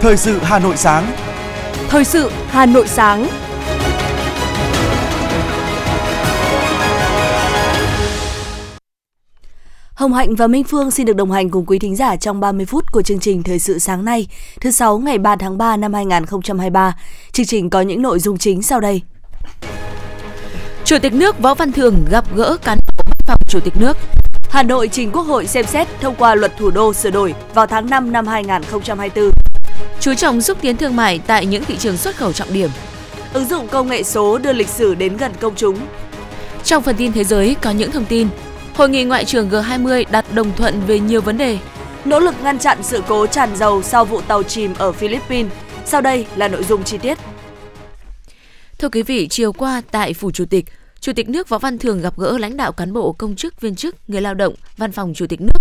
Thời sự Hà Nội sáng. Thời sự Hà Nội sáng. Hồng Hạnh và Minh Phương xin được đồng hành cùng quý thính giả trong 30 phút của chương trình Thời sự sáng nay, thứ sáu ngày 3 tháng 3 năm 2023. Chương trình có những nội dung chính sau đây. Chủ tịch nước Võ Văn Thường gặp gỡ cán bộ văn phòng Chủ tịch nước. Hà Nội trình Quốc hội xem xét thông qua luật thủ đô sửa đổi vào tháng 5 năm 2024. Chú trọng xúc tiến thương mại tại những thị trường xuất khẩu trọng điểm. Ứng dụng công nghệ số đưa lịch sử đến gần công chúng. Trong phần tin thế giới có những thông tin Hội nghị ngoại trưởng G20 đặt đồng thuận về nhiều vấn đề. Nỗ lực ngăn chặn sự cố tràn dầu sau vụ tàu chìm ở Philippines. Sau đây là nội dung chi tiết. Thưa quý vị, chiều qua tại Phủ Chủ tịch, Chủ tịch nước Võ Văn Thường gặp gỡ lãnh đạo cán bộ, công chức, viên chức, người lao động, văn phòng Chủ tịch nước.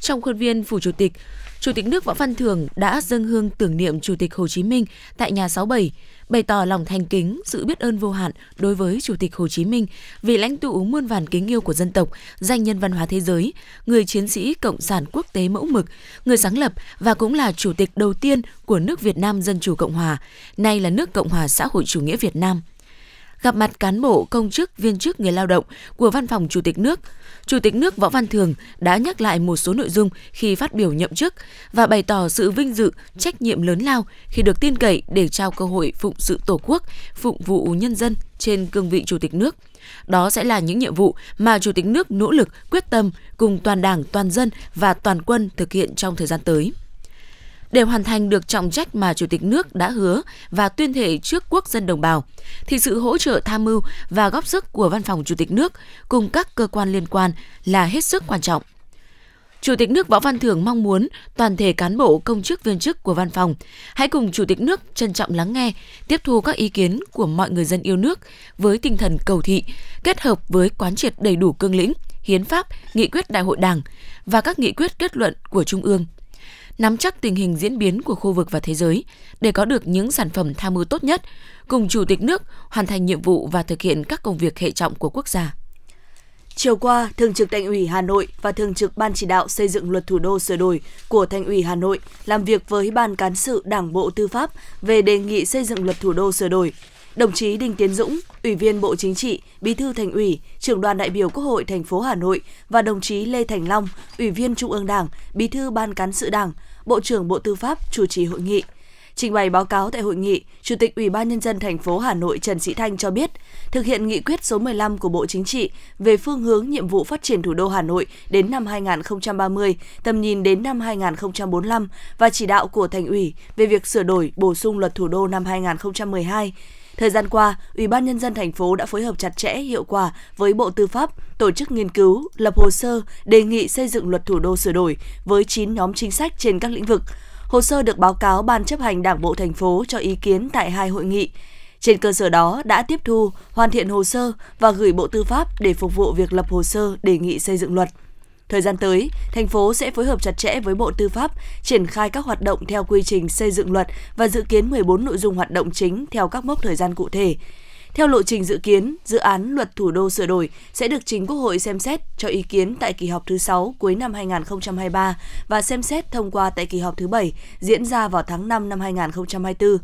Trong khuôn viên Phủ Chủ tịch, Chủ tịch nước Võ Văn Thường đã dâng hương tưởng niệm Chủ tịch Hồ Chí Minh tại nhà 67, bày tỏ lòng thành kính, sự biết ơn vô hạn đối với Chủ tịch Hồ Chí Minh, vị lãnh tụ muôn vàn kính yêu của dân tộc, danh nhân văn hóa thế giới, người chiến sĩ cộng sản quốc tế mẫu mực, người sáng lập và cũng là chủ tịch đầu tiên của nước Việt Nam Dân chủ Cộng hòa, nay là nước Cộng hòa xã hội chủ nghĩa Việt Nam gặp mặt cán bộ, công chức, viên chức, người lao động của Văn phòng Chủ tịch nước, Chủ tịch nước Võ Văn Thường đã nhắc lại một số nội dung khi phát biểu nhậm chức và bày tỏ sự vinh dự, trách nhiệm lớn lao khi được tin cậy để trao cơ hội phụng sự Tổ quốc, phụng vụ nhân dân trên cương vị Chủ tịch nước. Đó sẽ là những nhiệm vụ mà Chủ tịch nước nỗ lực, quyết tâm cùng toàn Đảng, toàn dân và toàn quân thực hiện trong thời gian tới. Để hoàn thành được trọng trách mà Chủ tịch nước đã hứa và tuyên thệ trước quốc dân đồng bào, thì sự hỗ trợ tham mưu và góp sức của Văn phòng Chủ tịch nước cùng các cơ quan liên quan là hết sức quan trọng. Chủ tịch nước Võ Văn Thưởng mong muốn toàn thể cán bộ, công chức viên chức của văn phòng hãy cùng Chủ tịch nước trân trọng lắng nghe, tiếp thu các ý kiến của mọi người dân yêu nước với tinh thần cầu thị, kết hợp với quán triệt đầy đủ cương lĩnh, hiến pháp, nghị quyết đại hội đảng và các nghị quyết kết luận của Trung ương nắm chắc tình hình diễn biến của khu vực và thế giới để có được những sản phẩm tham mưu tốt nhất, cùng Chủ tịch nước hoàn thành nhiệm vụ và thực hiện các công việc hệ trọng của quốc gia. Chiều qua, Thường trực Thành ủy Hà Nội và Thường trực Ban chỉ đạo xây dựng luật thủ đô sửa đổi của Thành ủy Hà Nội làm việc với Ban cán sự Đảng Bộ Tư pháp về đề nghị xây dựng luật thủ đô sửa đổi đồng chí Đinh Tiến Dũng, Ủy viên Bộ Chính trị, Bí thư Thành ủy, Trưởng đoàn đại biểu Quốc hội thành phố Hà Nội và đồng chí Lê Thành Long, Ủy viên Trung ương Đảng, Bí thư Ban cán sự Đảng, Bộ trưởng Bộ Tư pháp chủ trì hội nghị. Trình bày báo cáo tại hội nghị, Chủ tịch Ủy ban nhân dân thành phố Hà Nội Trần Sĩ Thanh cho biết, thực hiện nghị quyết số 15 của Bộ Chính trị về phương hướng nhiệm vụ phát triển thủ đô Hà Nội đến năm 2030, tầm nhìn đến năm 2045 và chỉ đạo của Thành ủy về việc sửa đổi, bổ sung luật thủ đô năm 2012 Thời gian qua, Ủy ban nhân dân thành phố đã phối hợp chặt chẽ, hiệu quả với Bộ Tư pháp, tổ chức nghiên cứu, lập hồ sơ, đề nghị xây dựng luật thủ đô sửa đổi với 9 nhóm chính sách trên các lĩnh vực. Hồ sơ được báo cáo Ban chấp hành Đảng bộ thành phố cho ý kiến tại hai hội nghị. Trên cơ sở đó đã tiếp thu, hoàn thiện hồ sơ và gửi Bộ Tư pháp để phục vụ việc lập hồ sơ đề nghị xây dựng luật. Thời gian tới, thành phố sẽ phối hợp chặt chẽ với Bộ Tư pháp triển khai các hoạt động theo quy trình xây dựng luật và dự kiến 14 nội dung hoạt động chính theo các mốc thời gian cụ thể. Theo lộ trình dự kiến, dự án luật thủ đô sửa đổi sẽ được chính Quốc hội xem xét cho ý kiến tại kỳ họp thứ 6 cuối năm 2023 và xem xét thông qua tại kỳ họp thứ 7 diễn ra vào tháng 5 năm 2024.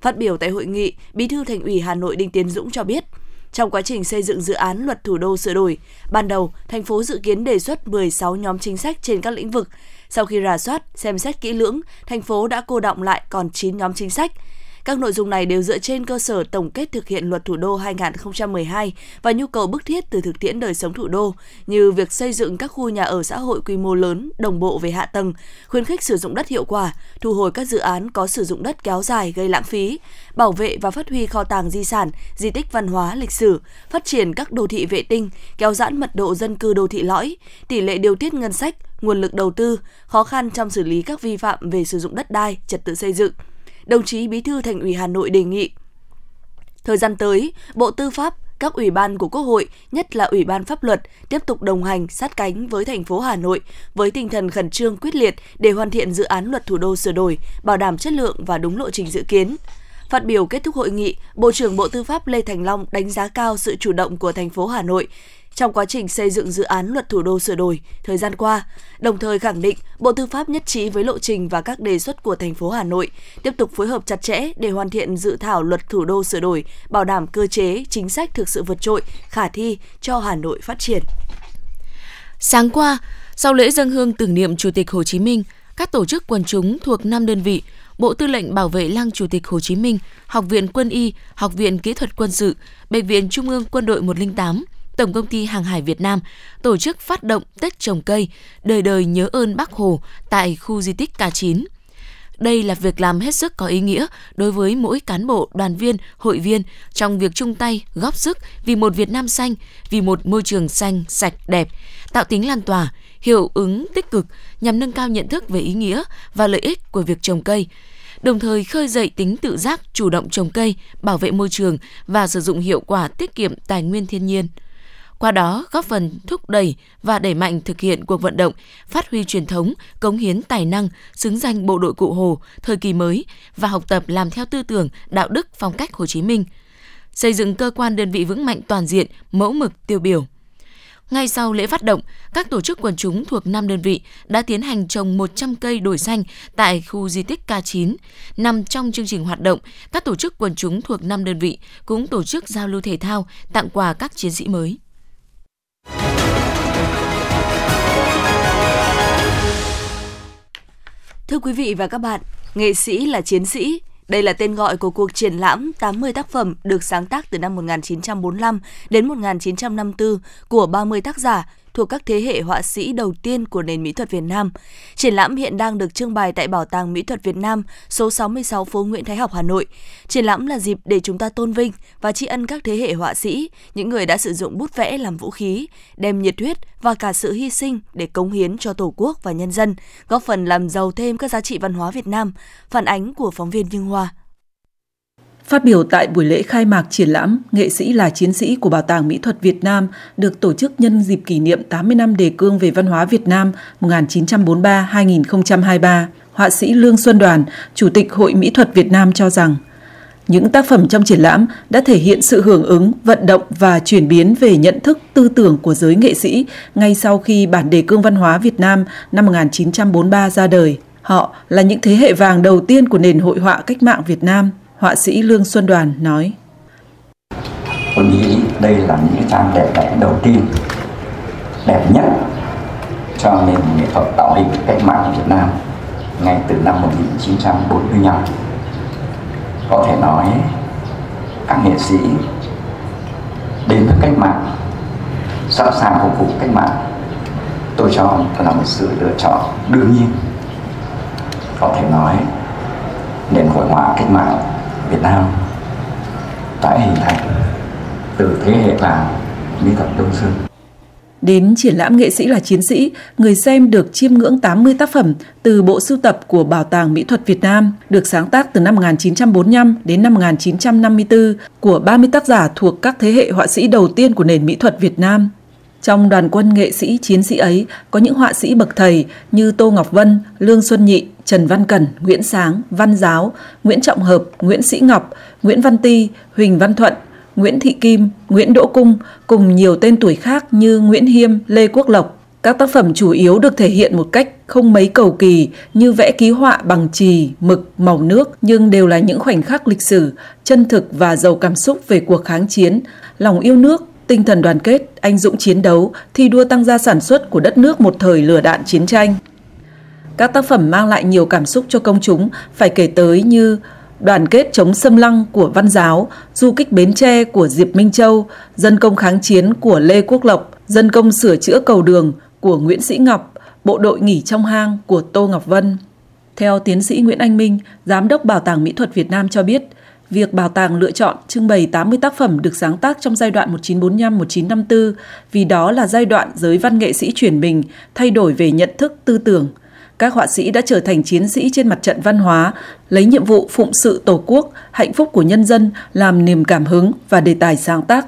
Phát biểu tại hội nghị, Bí thư Thành ủy Hà Nội Đinh Tiến Dũng cho biết, trong quá trình xây dựng dự án luật thủ đô sửa đổi, ban đầu, thành phố dự kiến đề xuất 16 nhóm chính sách trên các lĩnh vực. Sau khi rà soát, xem xét kỹ lưỡng, thành phố đã cô động lại còn 9 nhóm chính sách. Các nội dung này đều dựa trên cơ sở tổng kết thực hiện luật thủ đô 2012 và nhu cầu bức thiết từ thực tiễn đời sống thủ đô, như việc xây dựng các khu nhà ở xã hội quy mô lớn, đồng bộ về hạ tầng, khuyến khích sử dụng đất hiệu quả, thu hồi các dự án có sử dụng đất kéo dài gây lãng phí, bảo vệ và phát huy kho tàng di sản, di tích văn hóa lịch sử, phát triển các đô thị vệ tinh, kéo giãn mật độ dân cư đô thị lõi, tỷ lệ điều tiết ngân sách, nguồn lực đầu tư, khó khăn trong xử lý các vi phạm về sử dụng đất đai, trật tự xây dựng đồng chí Bí thư Thành ủy Hà Nội đề nghị thời gian tới, Bộ Tư pháp, các ủy ban của Quốc hội, nhất là Ủy ban pháp luật, tiếp tục đồng hành sát cánh với thành phố Hà Nội với tinh thần khẩn trương quyết liệt để hoàn thiện dự án luật thủ đô sửa đổi, bảo đảm chất lượng và đúng lộ trình dự kiến. Phát biểu kết thúc hội nghị, Bộ trưởng Bộ Tư pháp Lê Thành Long đánh giá cao sự chủ động của thành phố Hà Nội trong quá trình xây dựng dự án luật thủ đô sửa đổi thời gian qua, đồng thời khẳng định Bộ Tư pháp nhất trí với lộ trình và các đề xuất của thành phố Hà Nội, tiếp tục phối hợp chặt chẽ để hoàn thiện dự thảo luật thủ đô sửa đổi, bảo đảm cơ chế, chính sách thực sự vượt trội, khả thi cho Hà Nội phát triển. Sáng qua, sau lễ dân hương tưởng niệm Chủ tịch Hồ Chí Minh, các tổ chức quần chúng thuộc 5 đơn vị Bộ Tư lệnh Bảo vệ Lăng Chủ tịch Hồ Chí Minh, Học viện Quân y, Học viện Kỹ thuật Quân sự, Bệnh viện Trung ương Quân đội 108, Tổng công ty Hàng hải Việt Nam tổ chức phát động Tết trồng cây, đời đời nhớ ơn Bác Hồ tại khu di tích K9. Đây là việc làm hết sức có ý nghĩa đối với mỗi cán bộ, đoàn viên, hội viên trong việc chung tay góp sức vì một Việt Nam xanh, vì một môi trường xanh, sạch, đẹp, tạo tính lan tỏa, hiệu ứng tích cực nhằm nâng cao nhận thức về ý nghĩa và lợi ích của việc trồng cây, đồng thời khơi dậy tính tự giác chủ động trồng cây, bảo vệ môi trường và sử dụng hiệu quả tiết kiệm tài nguyên thiên nhiên. Qua đó góp phần thúc đẩy và đẩy mạnh thực hiện cuộc vận động phát huy truyền thống, cống hiến tài năng, xứng danh bộ đội cụ Hồ thời kỳ mới và học tập làm theo tư tưởng, đạo đức, phong cách Hồ Chí Minh. Xây dựng cơ quan đơn vị vững mạnh toàn diện, mẫu mực tiêu biểu. Ngay sau lễ phát động, các tổ chức quần chúng thuộc 5 đơn vị đã tiến hành trồng 100 cây đổi xanh tại khu di tích K9. Nằm trong chương trình hoạt động, các tổ chức quần chúng thuộc 5 đơn vị cũng tổ chức giao lưu thể thao, tặng quà các chiến sĩ mới. Thưa quý vị và các bạn, nghệ sĩ là chiến sĩ, đây là tên gọi của cuộc triển lãm 80 tác phẩm được sáng tác từ năm 1945 đến 1954 của 30 tác giả thuộc các thế hệ họa sĩ đầu tiên của nền mỹ thuật Việt Nam. Triển lãm hiện đang được trưng bày tại Bảo tàng Mỹ thuật Việt Nam, số 66 phố Nguyễn Thái Học, Hà Nội. Triển lãm là dịp để chúng ta tôn vinh và tri ân các thế hệ họa sĩ, những người đã sử dụng bút vẽ làm vũ khí, đem nhiệt huyết và cả sự hy sinh để cống hiến cho Tổ quốc và nhân dân, góp phần làm giàu thêm các giá trị văn hóa Việt Nam. Phản ánh của phóng viên Dương Hoa. Phát biểu tại buổi lễ khai mạc triển lãm Nghệ sĩ là chiến sĩ của Bảo tàng Mỹ thuật Việt Nam được tổ chức nhân dịp kỷ niệm 80 năm đề cương về văn hóa Việt Nam 1943-2023, họa sĩ Lương Xuân Đoàn, Chủ tịch Hội Mỹ thuật Việt Nam cho rằng những tác phẩm trong triển lãm đã thể hiện sự hưởng ứng, vận động và chuyển biến về nhận thức tư tưởng của giới nghệ sĩ ngay sau khi bản đề cương văn hóa Việt Nam năm 1943 ra đời. Họ là những thế hệ vàng đầu tiên của nền hội họa cách mạng Việt Nam – họa sĩ Lương Xuân Đoàn nói. Tôi nghĩ đây là những trang đẹp đẽ đầu tiên, đẹp nhất cho nền nghệ thuật tạo hình cách mạng Việt Nam ngay từ năm 1945. Có thể nói các nghệ sĩ đến với cách mạng, sẵn sàng phục vụ cách mạng, tôi cho là một sự lựa chọn đương nhiên. Có thể nói nền hội họa cách mạng Việt Nam đã hình thành từ thế hệ vàng mỹ thuật Đông Dương. Đến triển lãm nghệ sĩ là chiến sĩ, người xem được chiêm ngưỡng 80 tác phẩm từ bộ sưu tập của Bảo tàng Mỹ thuật Việt Nam, được sáng tác từ năm 1945 đến năm 1954 của 30 tác giả thuộc các thế hệ họa sĩ đầu tiên của nền mỹ thuật Việt Nam. Trong đoàn quân nghệ sĩ chiến sĩ ấy có những họa sĩ bậc thầy như Tô Ngọc Vân, Lương Xuân Nhị, Trần Văn Cẩn, Nguyễn Sáng, Văn Giáo, Nguyễn Trọng Hợp, Nguyễn Sĩ Ngọc, Nguyễn Văn Ti, Huỳnh Văn Thuận, Nguyễn Thị Kim, Nguyễn Đỗ Cung cùng nhiều tên tuổi khác như Nguyễn Hiêm, Lê Quốc Lộc. Các tác phẩm chủ yếu được thể hiện một cách không mấy cầu kỳ như vẽ ký họa bằng chì, mực, màu nước nhưng đều là những khoảnh khắc lịch sử, chân thực và giàu cảm xúc về cuộc kháng chiến, lòng yêu nước, tinh thần đoàn kết, anh dũng chiến đấu, thi đua tăng gia sản xuất của đất nước một thời lửa đạn chiến tranh. Các tác phẩm mang lại nhiều cảm xúc cho công chúng phải kể tới như Đoàn kết chống xâm lăng của Văn Giáo, Du kích Bến Tre của Diệp Minh Châu, Dân công kháng chiến của Lê Quốc Lộc, Dân công sửa chữa cầu đường của Nguyễn Sĩ Ngọc, Bộ đội nghỉ trong hang của Tô Ngọc Vân. Theo tiến sĩ Nguyễn Anh Minh, Giám đốc Bảo tàng Mỹ thuật Việt Nam cho biết, việc bảo tàng lựa chọn trưng bày 80 tác phẩm được sáng tác trong giai đoạn 1945-1954 vì đó là giai đoạn giới văn nghệ sĩ chuyển mình, thay đổi về nhận thức tư tưởng. Các họa sĩ đã trở thành chiến sĩ trên mặt trận văn hóa, lấy nhiệm vụ phụng sự Tổ quốc, hạnh phúc của nhân dân làm niềm cảm hứng và đề tài sáng tác.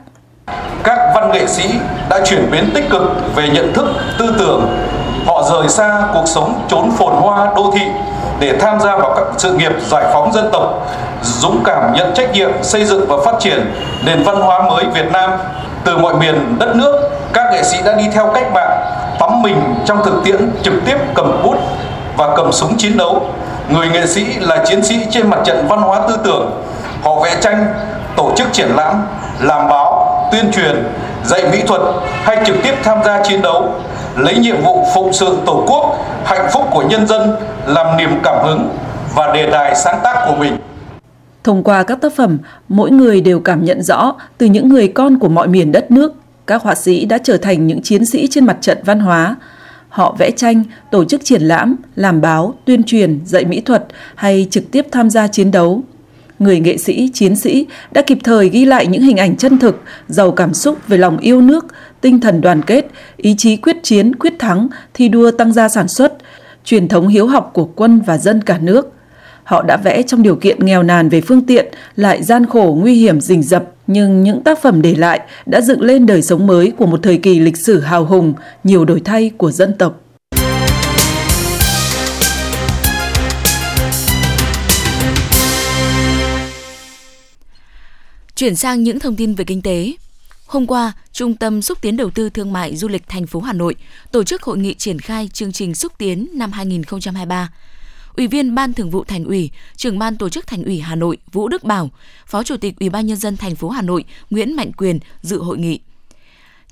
Các văn nghệ sĩ đã chuyển biến tích cực về nhận thức, tư tưởng. Họ rời xa cuộc sống trốn phồn hoa đô thị để tham gia vào các sự nghiệp giải phóng dân tộc, dũng cảm nhận trách nhiệm xây dựng và phát triển nền văn hóa mới Việt Nam từ mọi miền đất nước các nghệ sĩ đã đi theo cách mạng, tắm mình trong thực tiễn trực tiếp cầm bút và cầm súng chiến đấu. Người nghệ sĩ là chiến sĩ trên mặt trận văn hóa tư tưởng. Họ vẽ tranh, tổ chức triển lãm, làm báo, tuyên truyền, dạy mỹ thuật hay trực tiếp tham gia chiến đấu, lấy nhiệm vụ phụng sự Tổ quốc, hạnh phúc của nhân dân làm niềm cảm hứng và đề tài sáng tác của mình. Thông qua các tác phẩm, mỗi người đều cảm nhận rõ từ những người con của mọi miền đất nước, các họa sĩ đã trở thành những chiến sĩ trên mặt trận văn hóa. Họ vẽ tranh, tổ chức triển lãm, làm báo, tuyên truyền, dạy mỹ thuật hay trực tiếp tham gia chiến đấu. Người nghệ sĩ, chiến sĩ đã kịp thời ghi lại những hình ảnh chân thực, giàu cảm xúc về lòng yêu nước, tinh thần đoàn kết, ý chí quyết chiến, quyết thắng, thi đua tăng gia sản xuất, truyền thống hiếu học của quân và dân cả nước. Họ đã vẽ trong điều kiện nghèo nàn về phương tiện, lại gian khổ nguy hiểm rình rập, nhưng những tác phẩm để lại đã dựng lên đời sống mới của một thời kỳ lịch sử hào hùng, nhiều đổi thay của dân tộc. Chuyển sang những thông tin về kinh tế. Hôm qua, Trung tâm xúc tiến đầu tư thương mại du lịch thành phố Hà Nội tổ chức hội nghị triển khai chương trình xúc tiến năm 2023. Ủy viên Ban Thường vụ Thành ủy, trưởng ban tổ chức Thành ủy Hà Nội Vũ Đức Bảo, Phó Chủ tịch Ủy ban nhân dân thành phố Hà Nội Nguyễn Mạnh Quyền dự hội nghị.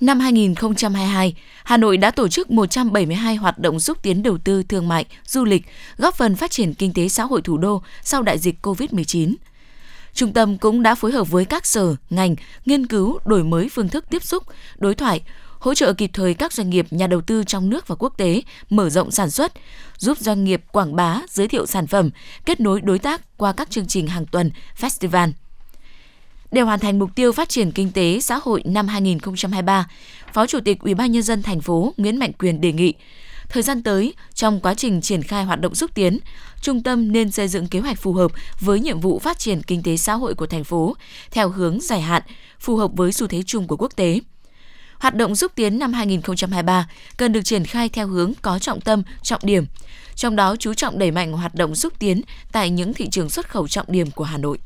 Năm 2022, Hà Nội đã tổ chức 172 hoạt động xúc tiến đầu tư thương mại, du lịch, góp phần phát triển kinh tế xã hội thủ đô sau đại dịch COVID-19. Trung tâm cũng đã phối hợp với các sở, ngành, nghiên cứu, đổi mới phương thức tiếp xúc, đối thoại, hỗ trợ kịp thời các doanh nghiệp, nhà đầu tư trong nước và quốc tế mở rộng sản xuất, giúp doanh nghiệp quảng bá, giới thiệu sản phẩm, kết nối đối tác qua các chương trình hàng tuần, festival. Để hoàn thành mục tiêu phát triển kinh tế xã hội năm 2023, Phó Chủ tịch Ủy ban nhân dân thành phố Nguyễn Mạnh Quyền đề nghị thời gian tới trong quá trình triển khai hoạt động xúc tiến, trung tâm nên xây dựng kế hoạch phù hợp với nhiệm vụ phát triển kinh tế xã hội của thành phố theo hướng dài hạn, phù hợp với xu thế chung của quốc tế. Hoạt động xúc tiến năm 2023 cần được triển khai theo hướng có trọng tâm, trọng điểm, trong đó chú trọng đẩy mạnh hoạt động xúc tiến tại những thị trường xuất khẩu trọng điểm của Hà Nội.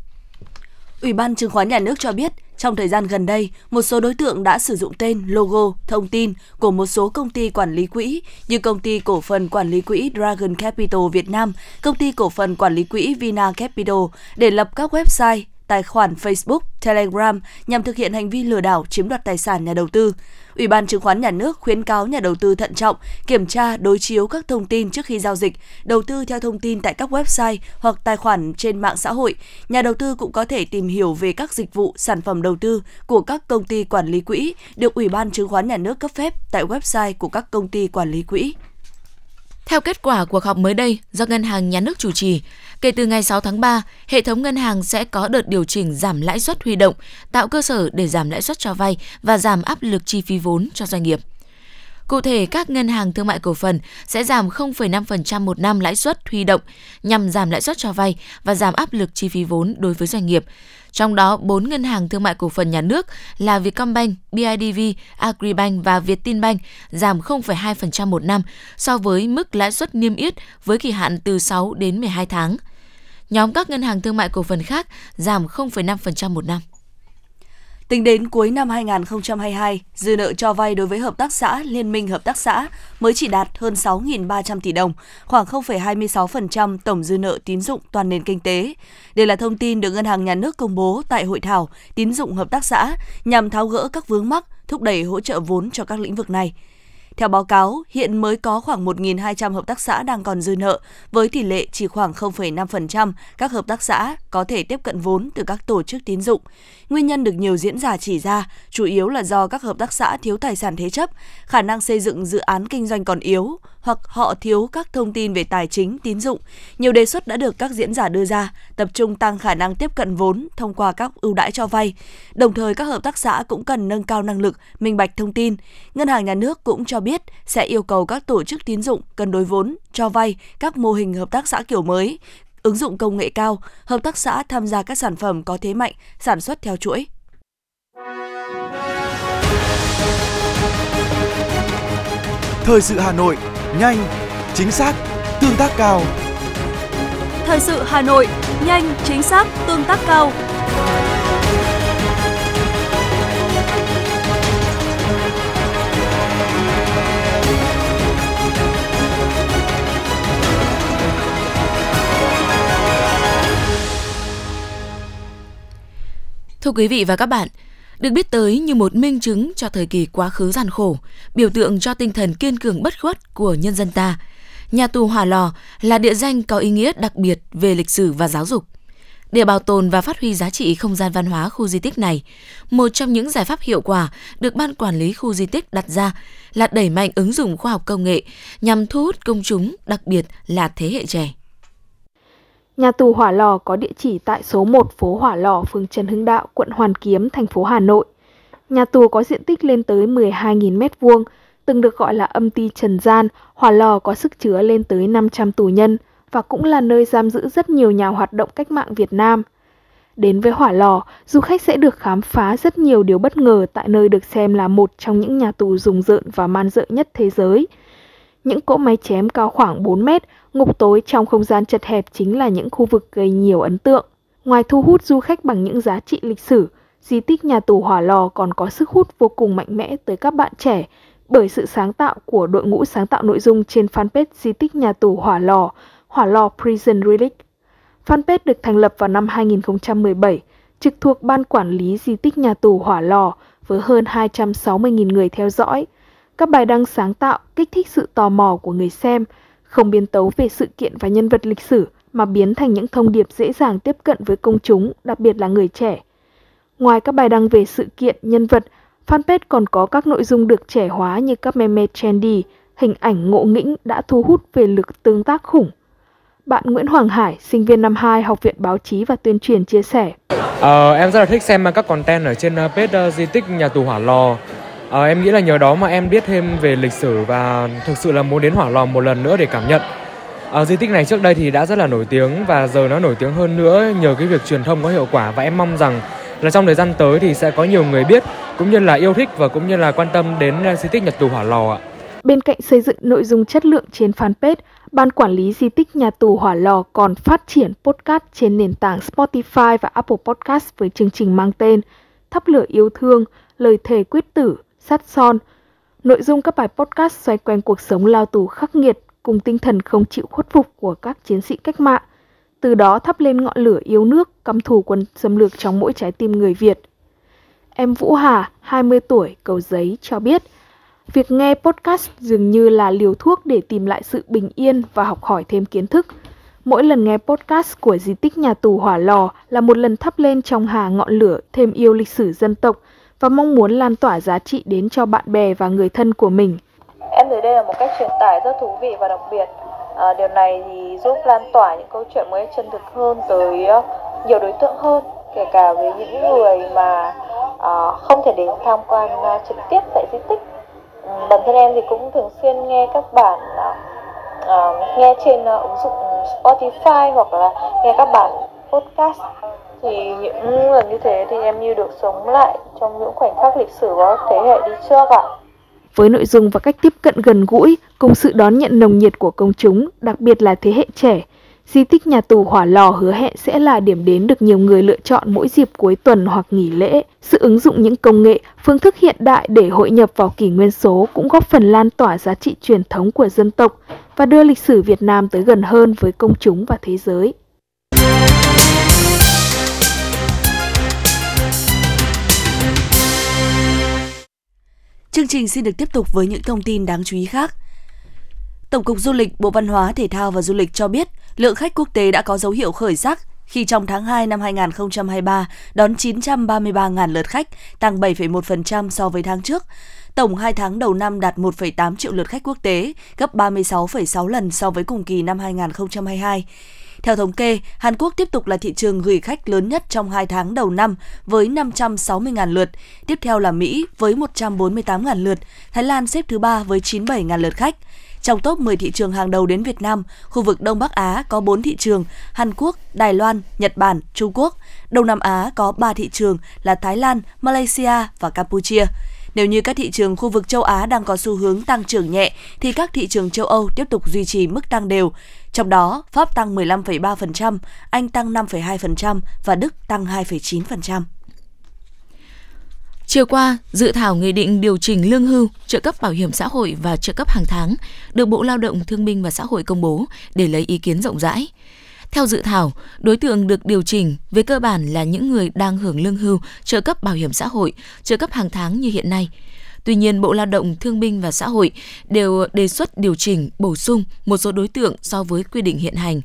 Ủy ban Chứng khoán Nhà nước cho biết, trong thời gian gần đây, một số đối tượng đã sử dụng tên, logo, thông tin của một số công ty quản lý quỹ như công ty cổ phần quản lý quỹ Dragon Capital Việt Nam, công ty cổ phần quản lý quỹ Vina Capital để lập các website, tài khoản Facebook, Telegram nhằm thực hiện hành vi lừa đảo chiếm đoạt tài sản nhà đầu tư. Ủy ban chứng khoán nhà nước khuyến cáo nhà đầu tư thận trọng, kiểm tra đối chiếu các thông tin trước khi giao dịch, đầu tư theo thông tin tại các website hoặc tài khoản trên mạng xã hội. Nhà đầu tư cũng có thể tìm hiểu về các dịch vụ, sản phẩm đầu tư của các công ty quản lý quỹ được Ủy ban chứng khoán nhà nước cấp phép tại website của các công ty quản lý quỹ. Theo kết quả cuộc họp mới đây do Ngân hàng Nhà nước chủ trì, kể từ ngày 6 tháng 3, hệ thống ngân hàng sẽ có đợt điều chỉnh giảm lãi suất huy động, tạo cơ sở để giảm lãi suất cho vay và giảm áp lực chi phí vốn cho doanh nghiệp. Cụ thể, các ngân hàng thương mại cổ phần sẽ giảm 0,5% một năm lãi suất huy động nhằm giảm lãi suất cho vay và giảm áp lực chi phí vốn đối với doanh nghiệp. Trong đó, 4 ngân hàng thương mại cổ phần nhà nước là Vietcombank, BIDV, Agribank và Vietinbank giảm 0,2% một năm so với mức lãi suất niêm yết với kỳ hạn từ 6 đến 12 tháng. Nhóm các ngân hàng thương mại cổ phần khác giảm 0,5% một năm. Tính đến cuối năm 2022, dư nợ cho vay đối với hợp tác xã, liên minh hợp tác xã mới chỉ đạt hơn 6.300 tỷ đồng, khoảng 0,26% tổng dư nợ tín dụng toàn nền kinh tế. Đây là thông tin được Ngân hàng Nhà nước công bố tại hội thảo tín dụng hợp tác xã nhằm tháo gỡ các vướng mắc, thúc đẩy hỗ trợ vốn cho các lĩnh vực này. Theo báo cáo, hiện mới có khoảng 1.200 hợp tác xã đang còn dư nợ, với tỷ lệ chỉ khoảng 0,5% các hợp tác xã có thể tiếp cận vốn từ các tổ chức tín dụng. Nguyên nhân được nhiều diễn giả chỉ ra, chủ yếu là do các hợp tác xã thiếu tài sản thế chấp, khả năng xây dựng dự án kinh doanh còn yếu, hoặc họ thiếu các thông tin về tài chính, tín dụng. Nhiều đề xuất đã được các diễn giả đưa ra, tập trung tăng khả năng tiếp cận vốn thông qua các ưu đãi cho vay. Đồng thời các hợp tác xã cũng cần nâng cao năng lực, minh bạch thông tin. Ngân hàng nhà nước cũng cho biết sẽ yêu cầu các tổ chức tín dụng cân đối vốn, cho vay các mô hình hợp tác xã kiểu mới, ứng dụng công nghệ cao, hợp tác xã tham gia các sản phẩm có thế mạnh, sản xuất theo chuỗi. Thời sự Hà Nội, nhanh, chính xác, tương tác cao. Thời sự Hà Nội, nhanh, chính xác, tương tác cao. Thưa quý vị và các bạn, được biết tới như một minh chứng cho thời kỳ quá khứ gian khổ, biểu tượng cho tinh thần kiên cường bất khuất của nhân dân ta. Nhà tù Hỏa Lò là địa danh có ý nghĩa đặc biệt về lịch sử và giáo dục. Để bảo tồn và phát huy giá trị không gian văn hóa khu di tích này, một trong những giải pháp hiệu quả được Ban Quản lý khu di tích đặt ra là đẩy mạnh ứng dụng khoa học công nghệ nhằm thu hút công chúng, đặc biệt là thế hệ trẻ. Nhà tù Hỏa Lò có địa chỉ tại số 1 phố Hỏa Lò, phường Trần Hưng Đạo, quận Hoàn Kiếm, thành phố Hà Nội. Nhà tù có diện tích lên tới 12.000 m2, từng được gọi là âm ty Trần gian, Hỏa Lò có sức chứa lên tới 500 tù nhân và cũng là nơi giam giữ rất nhiều nhà hoạt động cách mạng Việt Nam. Đến với Hỏa Lò, du khách sẽ được khám phá rất nhiều điều bất ngờ tại nơi được xem là một trong những nhà tù rùng rợn và man rợ nhất thế giới. Những cỗ máy chém cao khoảng 4 mét, ngục tối trong không gian chật hẹp chính là những khu vực gây nhiều ấn tượng. Ngoài thu hút du khách bằng những giá trị lịch sử, di tích nhà tù Hỏa Lò còn có sức hút vô cùng mạnh mẽ tới các bạn trẻ bởi sự sáng tạo của đội ngũ sáng tạo nội dung trên fanpage di tích nhà tù Hỏa Lò, Hỏa Lò Prison Relic. Fanpage được thành lập vào năm 2017, trực thuộc Ban Quản lý Di tích Nhà tù Hỏa Lò với hơn 260.000 người theo dõi. Các bài đăng sáng tạo kích thích sự tò mò của người xem, không biến tấu về sự kiện và nhân vật lịch sử mà biến thành những thông điệp dễ dàng tiếp cận với công chúng, đặc biệt là người trẻ. Ngoài các bài đăng về sự kiện, nhân vật, fanpage còn có các nội dung được trẻ hóa như các meme trendy, hình ảnh ngộ nghĩnh đã thu hút về lực tương tác khủng. Bạn Nguyễn Hoàng Hải, sinh viên năm 2 Học viện Báo chí và Tuyên truyền chia sẻ. Ờ, em rất là thích xem các content ở trên ờ, page uh, di tích nhà tù Hỏa Lò. Ờ, em nghĩ là nhờ đó mà em biết thêm về lịch sử và thực sự là muốn đến Hỏa Lò một lần nữa để cảm nhận. à, di tích này trước đây thì đã rất là nổi tiếng và giờ nó nổi tiếng hơn nữa nhờ cái việc truyền thông có hiệu quả và em mong rằng là trong thời gian tới thì sẽ có nhiều người biết cũng như là yêu thích và cũng như là quan tâm đến à, di tích nhà tù Hỏa Lò ạ. Bên cạnh xây dựng nội dung chất lượng trên fanpage, Ban quản lý di tích nhà tù Hỏa Lò còn phát triển podcast trên nền tảng Spotify và Apple Podcast với chương trình mang tên Thắp lửa yêu thương, lời thề quyết tử, sát son. Nội dung các bài podcast xoay quanh cuộc sống lao tù khắc nghiệt cùng tinh thần không chịu khuất phục của các chiến sĩ cách mạng. Từ đó thắp lên ngọn lửa yêu nước, căm thù quân xâm lược trong mỗi trái tim người Việt. Em Vũ Hà, 20 tuổi, Cầu Giấy cho biết – Việc nghe podcast dường như là liều thuốc để tìm lại sự bình yên và học hỏi thêm kiến thức. Mỗi lần nghe podcast của di tích nhà tù Hỏa Lò là một lần thắp lên trong hà ngọn lửa thêm yêu lịch sử dân tộc và mong muốn lan tỏa giá trị đến cho bạn bè và người thân của mình. Em thấy đây là một cách truyền tải rất thú vị và đặc biệt. À, điều này thì giúp lan tỏa những câu chuyện mới chân thực hơn tới ờ, nhiều đối tượng hơn, kể cả với những người mà à, không thể đến tham quan à, trực tiếp tại di tích ừ, bản thân em thì cũng thường xuyên nghe các bản uh, nghe trên à, ứng dụng Spotify hoặc là nghe các bản podcast thì những lần như thế thì em như được sống lại trong những khoảnh khắc lịch sử của thế hệ đi trước ạ. Với nội dung và cách tiếp cận gần gũi cùng sự đón nhận nồng nhiệt của công chúng, đặc biệt là thế hệ trẻ, Di tích nhà tù Hỏa Lò hứa hẹn sẽ là điểm đến được nhiều người lựa chọn mỗi dịp cuối tuần hoặc nghỉ lễ. Sự ứng dụng những công nghệ, phương thức hiện đại để hội nhập vào kỷ nguyên số cũng góp phần lan tỏa giá trị truyền thống của dân tộc và đưa lịch sử Việt Nam tới gần hơn với công chúng và thế giới. Chương trình xin được tiếp tục với những thông tin đáng chú ý khác. Tổng cục Du lịch, Bộ Văn hóa, Thể thao và Du lịch cho biết, lượng khách quốc tế đã có dấu hiệu khởi sắc khi trong tháng 2 năm 2023 đón 933.000 lượt khách, tăng 7,1% so với tháng trước. Tổng 2 tháng đầu năm đạt 1,8 triệu lượt khách quốc tế, gấp 36,6 lần so với cùng kỳ năm 2022. Theo thống kê, Hàn Quốc tiếp tục là thị trường gửi khách lớn nhất trong 2 tháng đầu năm với 560.000 lượt, tiếp theo là Mỹ với 148.000 lượt, Thái Lan xếp thứ ba với 97.000 lượt khách. Trong top 10 thị trường hàng đầu đến Việt Nam, khu vực Đông Bắc Á có 4 thị trường Hàn Quốc, Đài Loan, Nhật Bản, Trung Quốc. Đông Nam Á có 3 thị trường là Thái Lan, Malaysia và Campuchia. Nếu như các thị trường khu vực châu Á đang có xu hướng tăng trưởng nhẹ, thì các thị trường châu Âu tiếp tục duy trì mức tăng đều. Trong đó, Pháp tăng 15,3%, Anh tăng 5,2% và Đức tăng 2,9%. Chiều qua, dự thảo nghị định điều chỉnh lương hưu, trợ cấp bảo hiểm xã hội và trợ cấp hàng tháng được Bộ Lao động Thương binh và Xã hội công bố để lấy ý kiến rộng rãi. Theo dự thảo, đối tượng được điều chỉnh về cơ bản là những người đang hưởng lương hưu, trợ cấp bảo hiểm xã hội, trợ cấp hàng tháng như hiện nay. Tuy nhiên, Bộ Lao động, Thương binh và Xã hội đều đề xuất điều chỉnh, bổ sung một số đối tượng so với quy định hiện hành.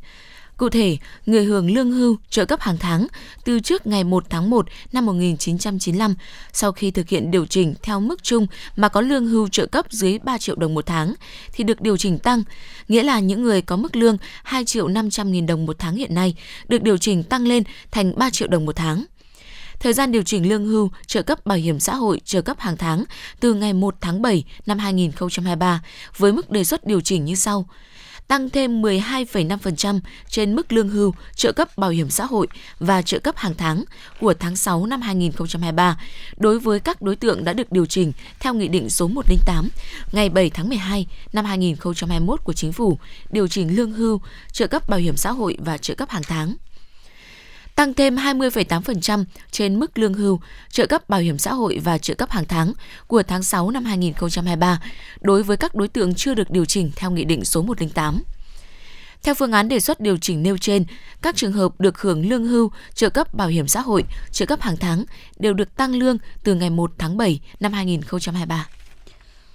Cụ thể, người hưởng lương hưu trợ cấp hàng tháng từ trước ngày 1 tháng 1 năm 1995 sau khi thực hiện điều chỉnh theo mức chung mà có lương hưu trợ cấp dưới 3 triệu đồng một tháng thì được điều chỉnh tăng, nghĩa là những người có mức lương 2 triệu 500 nghìn đồng một tháng hiện nay được điều chỉnh tăng lên thành 3 triệu đồng một tháng. Thời gian điều chỉnh lương hưu, trợ cấp bảo hiểm xã hội, trợ cấp hàng tháng từ ngày 1 tháng 7 năm 2023 với mức đề xuất điều chỉnh như sau. Tăng thêm 12,5% trên mức lương hưu, trợ cấp bảo hiểm xã hội và trợ cấp hàng tháng của tháng 6 năm 2023 đối với các đối tượng đã được điều chỉnh theo Nghị định số 108 ngày 7 tháng 12 năm 2021 của Chính phủ điều chỉnh lương hưu, trợ cấp bảo hiểm xã hội và trợ cấp hàng tháng tăng thêm 20,8% trên mức lương hưu, trợ cấp bảo hiểm xã hội và trợ cấp hàng tháng của tháng 6 năm 2023 đối với các đối tượng chưa được điều chỉnh theo Nghị định số 108. Theo phương án đề xuất điều chỉnh nêu trên, các trường hợp được hưởng lương hưu, trợ cấp bảo hiểm xã hội, trợ cấp hàng tháng đều được tăng lương từ ngày 1 tháng 7 năm 2023.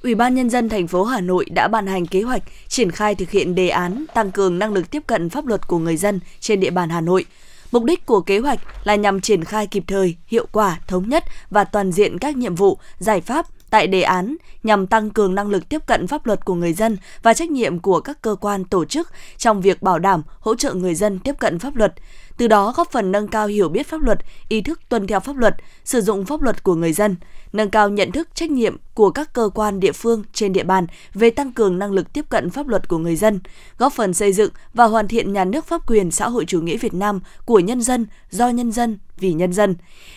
Ủy ban Nhân dân thành phố Hà Nội đã ban hành kế hoạch triển khai thực hiện đề án tăng cường năng lực tiếp cận pháp luật của người dân trên địa bàn Hà Nội – Mục đích của kế hoạch là nhằm triển khai kịp thời, hiệu quả, thống nhất và toàn diện các nhiệm vụ, giải pháp tại đề án nhằm tăng cường năng lực tiếp cận pháp luật của người dân và trách nhiệm của các cơ quan tổ chức trong việc bảo đảm hỗ trợ người dân tiếp cận pháp luật, từ đó góp phần nâng cao hiểu biết pháp luật, ý thức tuân theo pháp luật, sử dụng pháp luật của người dân, nâng cao nhận thức trách nhiệm của các cơ quan địa phương trên địa bàn về tăng cường năng lực tiếp cận pháp luật của người dân, góp phần xây dựng và hoàn thiện nhà nước pháp quyền xã hội chủ nghĩa Việt Nam của nhân dân, do nhân dân, vì nhân dân.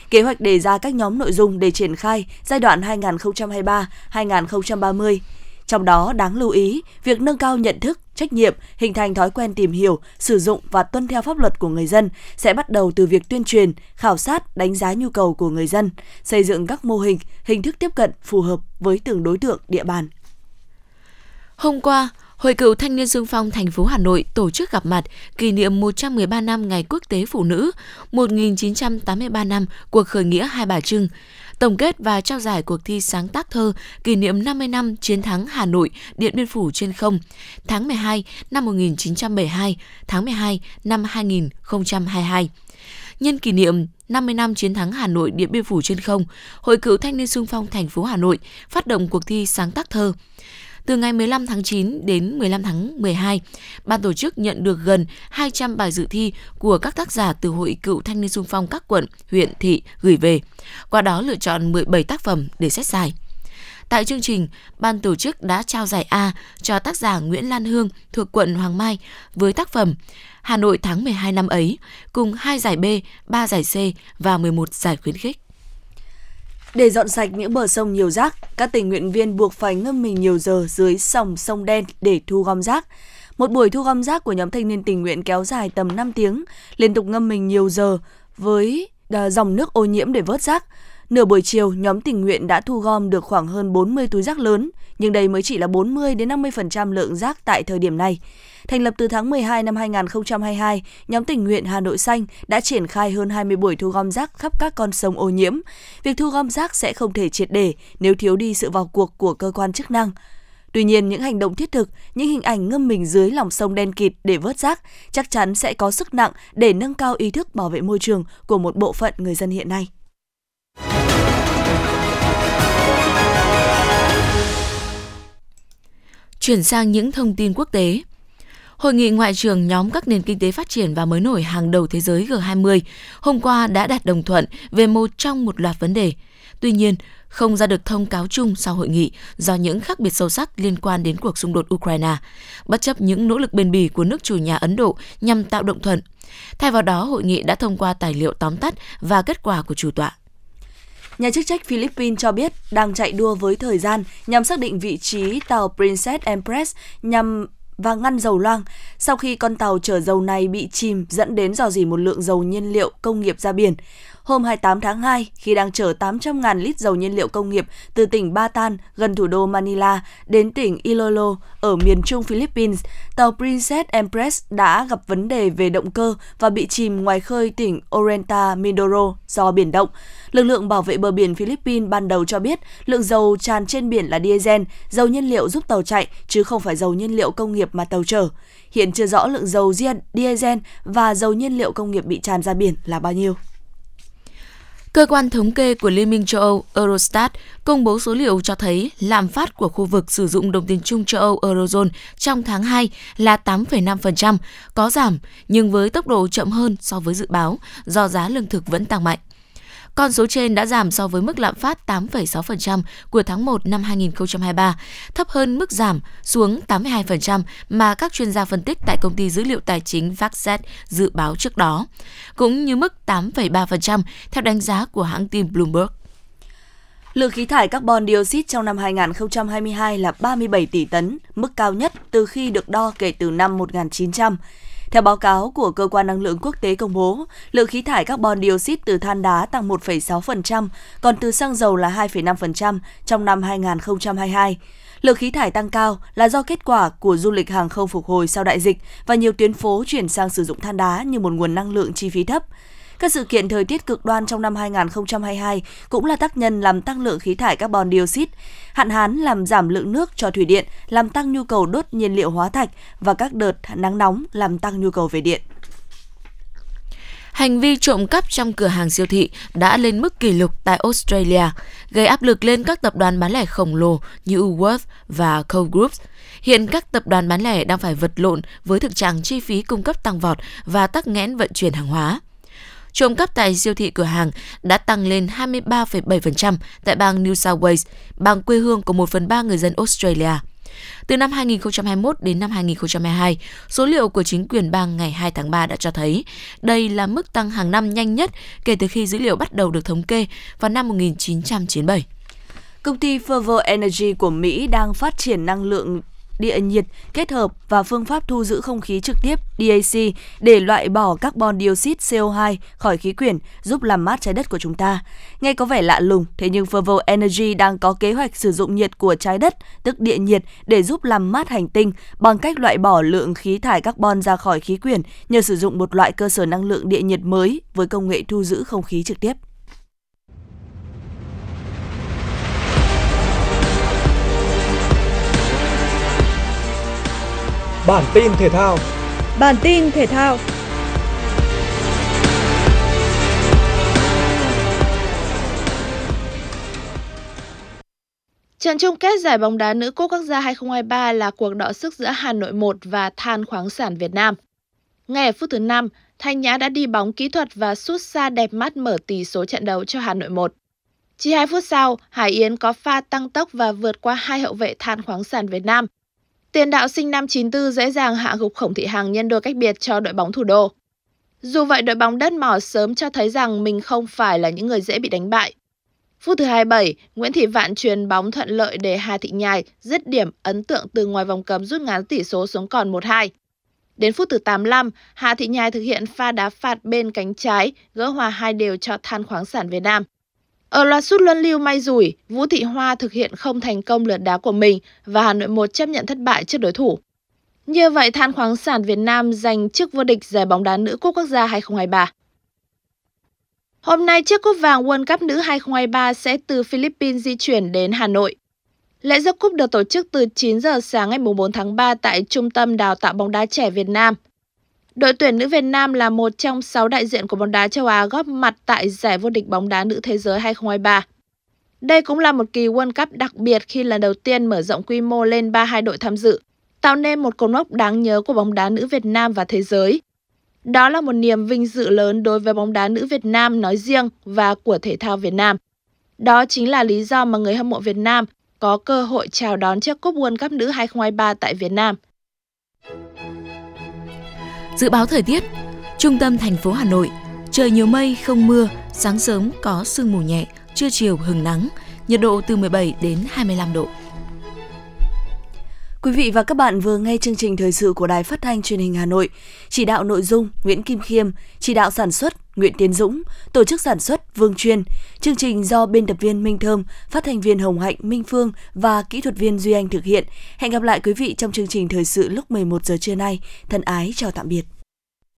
Kế hoạch đề ra các nhóm nội dung để triển khai giai đoạn 2023-2030 trong đó đáng lưu ý, việc nâng cao nhận thức, trách nhiệm, hình thành thói quen tìm hiểu, sử dụng và tuân theo pháp luật của người dân sẽ bắt đầu từ việc tuyên truyền, khảo sát, đánh giá nhu cầu của người dân, xây dựng các mô hình, hình thức tiếp cận phù hợp với từng đối tượng địa bàn. Hôm qua, Hội cựu thanh niên Dương phong thành phố Hà Nội tổ chức gặp mặt kỷ niệm 113 năm Ngày Quốc tế Phụ nữ, 1983 năm cuộc khởi nghĩa Hai Bà Trưng, tổng kết và trao giải cuộc thi sáng tác thơ kỷ niệm 50 năm chiến thắng Hà Nội, Điện Biên Phủ trên không, tháng 12 năm 1972, tháng 12 năm 2022. Nhân kỷ niệm 50 năm chiến thắng Hà Nội Điện Biên Phủ trên không, Hội cựu thanh niên xung phong thành phố Hà Nội phát động cuộc thi sáng tác thơ. Từ ngày 15 tháng 9 đến 15 tháng 12, ban tổ chức nhận được gần 200 bài dự thi của các tác giả từ Hội Cựu Thanh niên xung phong các quận, huyện, thị gửi về. Qua đó lựa chọn 17 tác phẩm để xét giải. Tại chương trình, ban tổ chức đã trao giải A cho tác giả Nguyễn Lan Hương thuộc quận Hoàng Mai với tác phẩm Hà Nội tháng 12 năm ấy, cùng hai giải B, 3 giải C và 11 giải khuyến khích. Để dọn sạch những bờ sông nhiều rác, các tình nguyện viên buộc phải ngâm mình nhiều giờ dưới sông sông đen để thu gom rác. Một buổi thu gom rác của nhóm thanh niên tình nguyện kéo dài tầm 5 tiếng, liên tục ngâm mình nhiều giờ với à, dòng nước ô nhiễm để vớt rác. Nửa buổi chiều, nhóm tình nguyện đã thu gom được khoảng hơn 40 túi rác lớn, nhưng đây mới chỉ là 40 đến 50% lượng rác tại thời điểm này. Thành lập từ tháng 12 năm 2022, nhóm tình nguyện Hà Nội Xanh đã triển khai hơn 20 buổi thu gom rác khắp các con sông ô nhiễm. Việc thu gom rác sẽ không thể triệt để nếu thiếu đi sự vào cuộc của cơ quan chức năng. Tuy nhiên, những hành động thiết thực, những hình ảnh ngâm mình dưới lòng sông đen kịt để vớt rác chắc chắn sẽ có sức nặng để nâng cao ý thức bảo vệ môi trường của một bộ phận người dân hiện nay. Chuyển sang những thông tin quốc tế. Hội nghị ngoại trưởng nhóm các nền kinh tế phát triển và mới nổi hàng đầu thế giới G20 hôm qua đã đạt đồng thuận về một trong một loạt vấn đề. Tuy nhiên, không ra được thông cáo chung sau hội nghị do những khác biệt sâu sắc liên quan đến cuộc xung đột Ukraine, bất chấp những nỗ lực bền bỉ của nước chủ nhà Ấn Độ nhằm tạo động thuận. Thay vào đó, hội nghị đã thông qua tài liệu tóm tắt và kết quả của chủ tọa. Nhà chức trách Philippines cho biết đang chạy đua với thời gian nhằm xác định vị trí tàu Princess Empress nhằm và ngăn dầu loang sau khi con tàu chở dầu này bị chìm dẫn đến dò dỉ một lượng dầu nhiên liệu công nghiệp ra biển hôm 28 tháng 2 khi đang chở 800.000 lít dầu nhiên liệu công nghiệp từ tỉnh Bataan gần thủ đô Manila đến tỉnh Iloilo ở miền trung Philippines, tàu Princess Empress đã gặp vấn đề về động cơ và bị chìm ngoài khơi tỉnh Orenta Mindoro do biển động. Lực lượng bảo vệ bờ biển Philippines ban đầu cho biết lượng dầu tràn trên biển là diesel, dầu nhiên liệu giúp tàu chạy chứ không phải dầu nhiên liệu công nghiệp mà tàu chở. Hiện chưa rõ lượng dầu diesel và dầu nhiên liệu công nghiệp bị tràn ra biển là bao nhiêu. Cơ quan thống kê của Liên minh châu Âu Eurostat công bố số liệu cho thấy lạm phát của khu vực sử dụng đồng tiền chung châu Âu Eurozone trong tháng 2 là 8,5%, có giảm nhưng với tốc độ chậm hơn so với dự báo do giá lương thực vẫn tăng mạnh. Con số trên đã giảm so với mức lạm phát 8,6% của tháng 1 năm 2023, thấp hơn mức giảm xuống 82% mà các chuyên gia phân tích tại công ty dữ liệu tài chính Vaxet dự báo trước đó, cũng như mức 8,3% theo đánh giá của hãng tin Bloomberg. Lượng khí thải carbon dioxide trong năm 2022 là 37 tỷ tấn, mức cao nhất từ khi được đo kể từ năm 1900. Theo báo cáo của Cơ quan Năng lượng Quốc tế công bố, lượng khí thải carbon dioxide từ than đá tăng 1,6%, còn từ xăng dầu là 2,5% trong năm 2022. Lượng khí thải tăng cao là do kết quả của du lịch hàng không phục hồi sau đại dịch và nhiều tuyến phố chuyển sang sử dụng than đá như một nguồn năng lượng chi phí thấp. Các sự kiện thời tiết cực đoan trong năm 2022 cũng là tác nhân làm tăng lượng khí thải carbon dioxide. Hạn hán làm giảm lượng nước cho thủy điện, làm tăng nhu cầu đốt nhiên liệu hóa thạch và các đợt nắng nóng làm tăng nhu cầu về điện. Hành vi trộm cắp trong cửa hàng siêu thị đã lên mức kỷ lục tại Australia, gây áp lực lên các tập đoàn bán lẻ khổng lồ như Woolworths và co Group. Hiện các tập đoàn bán lẻ đang phải vật lộn với thực trạng chi phí cung cấp tăng vọt và tắc nghẽn vận chuyển hàng hóa trộm cắp tại siêu thị cửa hàng đã tăng lên 23,7% tại bang New South Wales, bang quê hương của 1 phần 3 người dân Australia. Từ năm 2021 đến năm 2022, số liệu của chính quyền bang ngày 2 tháng 3 đã cho thấy đây là mức tăng hàng năm nhanh nhất kể từ khi dữ liệu bắt đầu được thống kê vào năm 1997. Công ty Fervo Energy của Mỹ đang phát triển năng lượng địa nhiệt kết hợp và phương pháp thu giữ không khí trực tiếp DAC để loại bỏ carbon dioxide CO2 khỏi khí quyển, giúp làm mát trái đất của chúng ta. Nghe có vẻ lạ lùng, thế nhưng Fervo Energy đang có kế hoạch sử dụng nhiệt của trái đất, tức địa nhiệt, để giúp làm mát hành tinh bằng cách loại bỏ lượng khí thải carbon ra khỏi khí quyển nhờ sử dụng một loại cơ sở năng lượng địa nhiệt mới với công nghệ thu giữ không khí trực tiếp. Bản tin thể thao. Bản tin thể thao. Trận chung kết giải bóng đá nữ cúp quốc gia 2023 là cuộc đọ sức giữa Hà Nội 1 và Than khoáng sản Việt Nam. Ngay ở phút thứ 5, Thanh Nhã đã đi bóng kỹ thuật và sút xa đẹp mắt mở tỷ số trận đấu cho Hà Nội 1. Chỉ 2 phút sau, Hải Yến có pha tăng tốc và vượt qua hai hậu vệ Than khoáng sản Việt Nam – Tiền đạo sinh năm 94 dễ dàng hạ gục Khổng Thị Hằng nhân đôi cách biệt cho đội bóng thủ đô. Dù vậy, đội bóng đất mỏ sớm cho thấy rằng mình không phải là những người dễ bị đánh bại. Phút thứ 27, Nguyễn Thị Vạn truyền bóng thuận lợi để Hà Thị Nhài dứt điểm ấn tượng từ ngoài vòng cấm rút ngắn tỷ số xuống còn 1-2. Đến phút thứ 85, Hà Thị Nhài thực hiện pha đá phạt bên cánh trái, gỡ hòa hai đều cho Than khoáng sản Việt Nam. Ở loạt sút luân lưu may rủi, Vũ Thị Hoa thực hiện không thành công lượt đá của mình và Hà Nội 1 chấp nhận thất bại trước đối thủ. Như vậy, Than khoáng sản Việt Nam giành chức vô địch giải bóng đá nữ cúp quốc gia 2023. Hôm nay, chiếc cúp vàng World Cup nữ 2023 sẽ từ Philippines di chuyển đến Hà Nội. Lễ ra cúp được tổ chức từ 9 giờ sáng ngày 4 tháng 3 tại Trung tâm Đào tạo bóng đá trẻ Việt Nam – Đội tuyển nữ Việt Nam là một trong 6 đại diện của bóng đá châu Á góp mặt tại giải vô địch bóng đá nữ thế giới 2023. Đây cũng là một kỳ World Cup đặc biệt khi lần đầu tiên mở rộng quy mô lên 32 đội tham dự, tạo nên một cột mốc đáng nhớ của bóng đá nữ Việt Nam và thế giới. Đó là một niềm vinh dự lớn đối với bóng đá nữ Việt Nam nói riêng và của thể thao Việt Nam. Đó chính là lý do mà người hâm mộ Việt Nam có cơ hội chào đón chiếc cúp World Cup nữ 2023 tại Việt Nam. Dự báo thời tiết, trung tâm thành phố Hà Nội, trời nhiều mây không mưa, sáng sớm có sương mù nhẹ, trưa chiều hừng nắng, nhiệt độ từ 17 đến 25 độ. Quý vị và các bạn vừa nghe chương trình thời sự của Đài Phát thanh Truyền hình Hà Nội. Chỉ đạo nội dung Nguyễn Kim Khiêm, chỉ đạo sản xuất Nguyễn Tiến Dũng, tổ chức sản xuất Vương Chuyên. Chương trình do biên tập viên Minh Thơm, phát thanh viên Hồng Hạnh, Minh Phương và kỹ thuật viên Duy Anh thực hiện. Hẹn gặp lại quý vị trong chương trình thời sự lúc 11 giờ trưa nay. Thân ái chào tạm biệt.